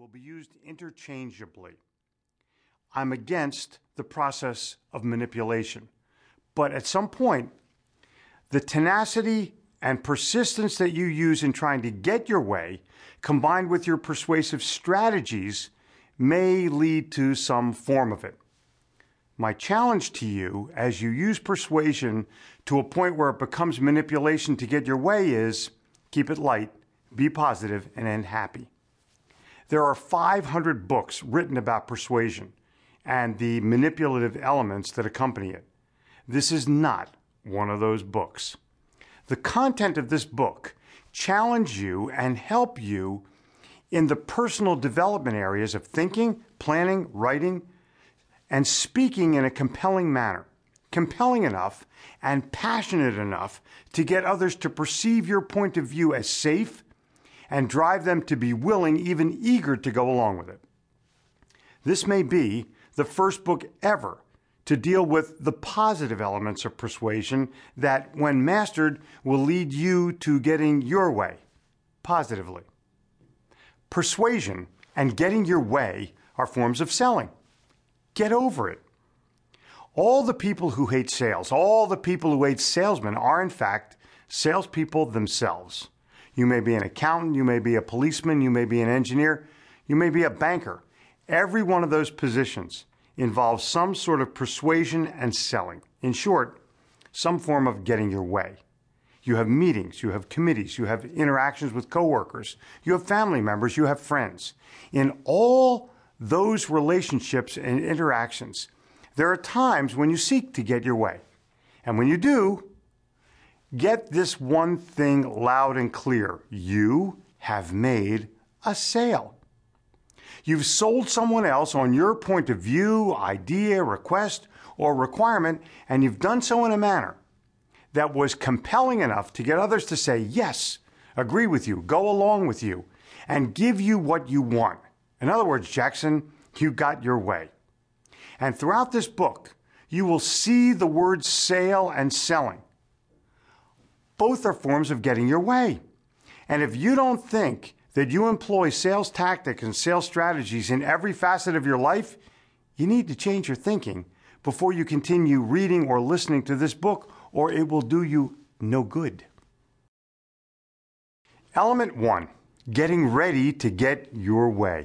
will be used interchangeably. I'm against the process of manipulation. But at some point, the tenacity and persistence that you use in trying to get your way, combined with your persuasive strategies, may lead to some form of it. My challenge to you as you use persuasion to a point where it becomes manipulation to get your way is keep it light, be positive, and end happy. There are 500 books written about persuasion and the manipulative elements that accompany it. This is not one of those books. The content of this book challenge you and help you in the personal development areas of thinking, planning, writing, and speaking in a compelling manner. Compelling enough and passionate enough to get others to perceive your point of view as safe and drive them to be willing, even eager to go along with it. This may be the first book ever to deal with the positive elements of persuasion that, when mastered, will lead you to getting your way positively. Persuasion and getting your way are forms of selling. Get over it. All the people who hate sales, all the people who hate salesmen are, in fact, salespeople themselves. You may be an accountant, you may be a policeman, you may be an engineer, you may be a banker. Every one of those positions involves some sort of persuasion and selling. In short, some form of getting your way. You have meetings, you have committees, you have interactions with coworkers, you have family members, you have friends. In all those relationships and interactions, there are times when you seek to get your way. And when you do, get this one thing loud and clear. You have made a sale. You've sold someone else on your point of view, idea, request, or requirement, and you've done so in a manner that was compelling enough to get others to say, yes, agree with you, go along with you, and give you what you want. In other words, Jackson, you got your way. And throughout this book, you will see the words sale and selling. Both are forms of getting your way. And if you don't think that you employ sales tactics and sales strategies in every facet of your life, you need to change your thinking before you continue reading or listening to this book, or it will do you no good. Element one getting ready to get your way.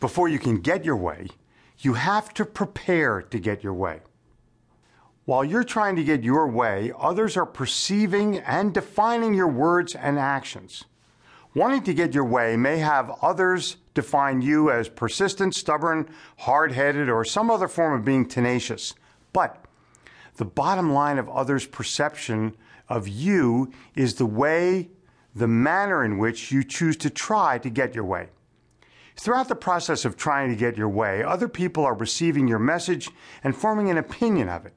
Before you can get your way, you have to prepare to get your way. While you're trying to get your way, others are perceiving and defining your words and actions. Wanting to get your way may have others define you as persistent, stubborn, hard headed, or some other form of being tenacious. But the bottom line of others' perception of you is the way, the manner in which you choose to try to get your way. Throughout the process of trying to get your way, other people are receiving your message and forming an opinion of it.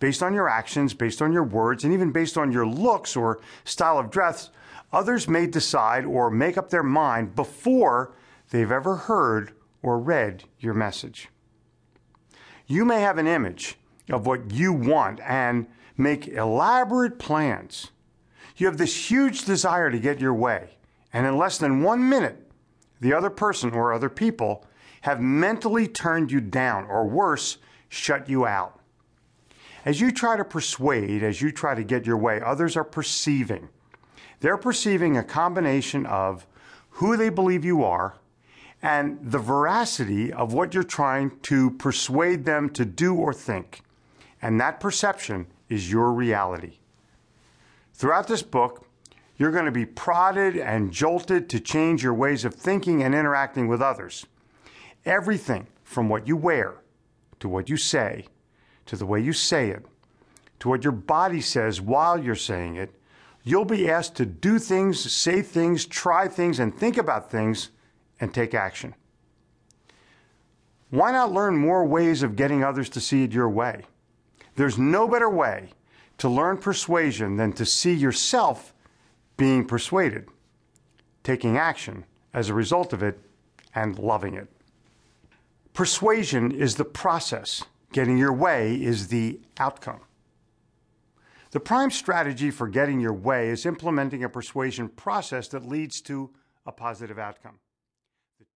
Based on your actions, based on your words, and even based on your looks or style of dress, others may decide or make up their mind before they've ever heard or read your message. You may have an image of what you want and make elaborate plans. You have this huge desire to get your way, and in less than one minute, the other person or other people have mentally turned you down, or worse, shut you out. As you try to persuade, as you try to get your way, others are perceiving they're perceiving a combination of who they believe you are and the veracity of what you're trying to persuade them to do or think. And that perception is your reality. Throughout this book, you're going to be prodded and jolted to change your ways of thinking and interacting with others. Everything from what you wear to what you say, to the way you say it, to what your body says while you're saying it, You'll be asked to do things, say things, try things, and think about things and take action. Why not learn more ways of getting others to see it your way? There's no better way to learn persuasion than to see yourself being persuaded, taking action as a result of it, and loving it. Persuasion is the process, getting your way is the outcome. The prime strategy for getting your way is implementing a persuasion process that leads to a positive outcome.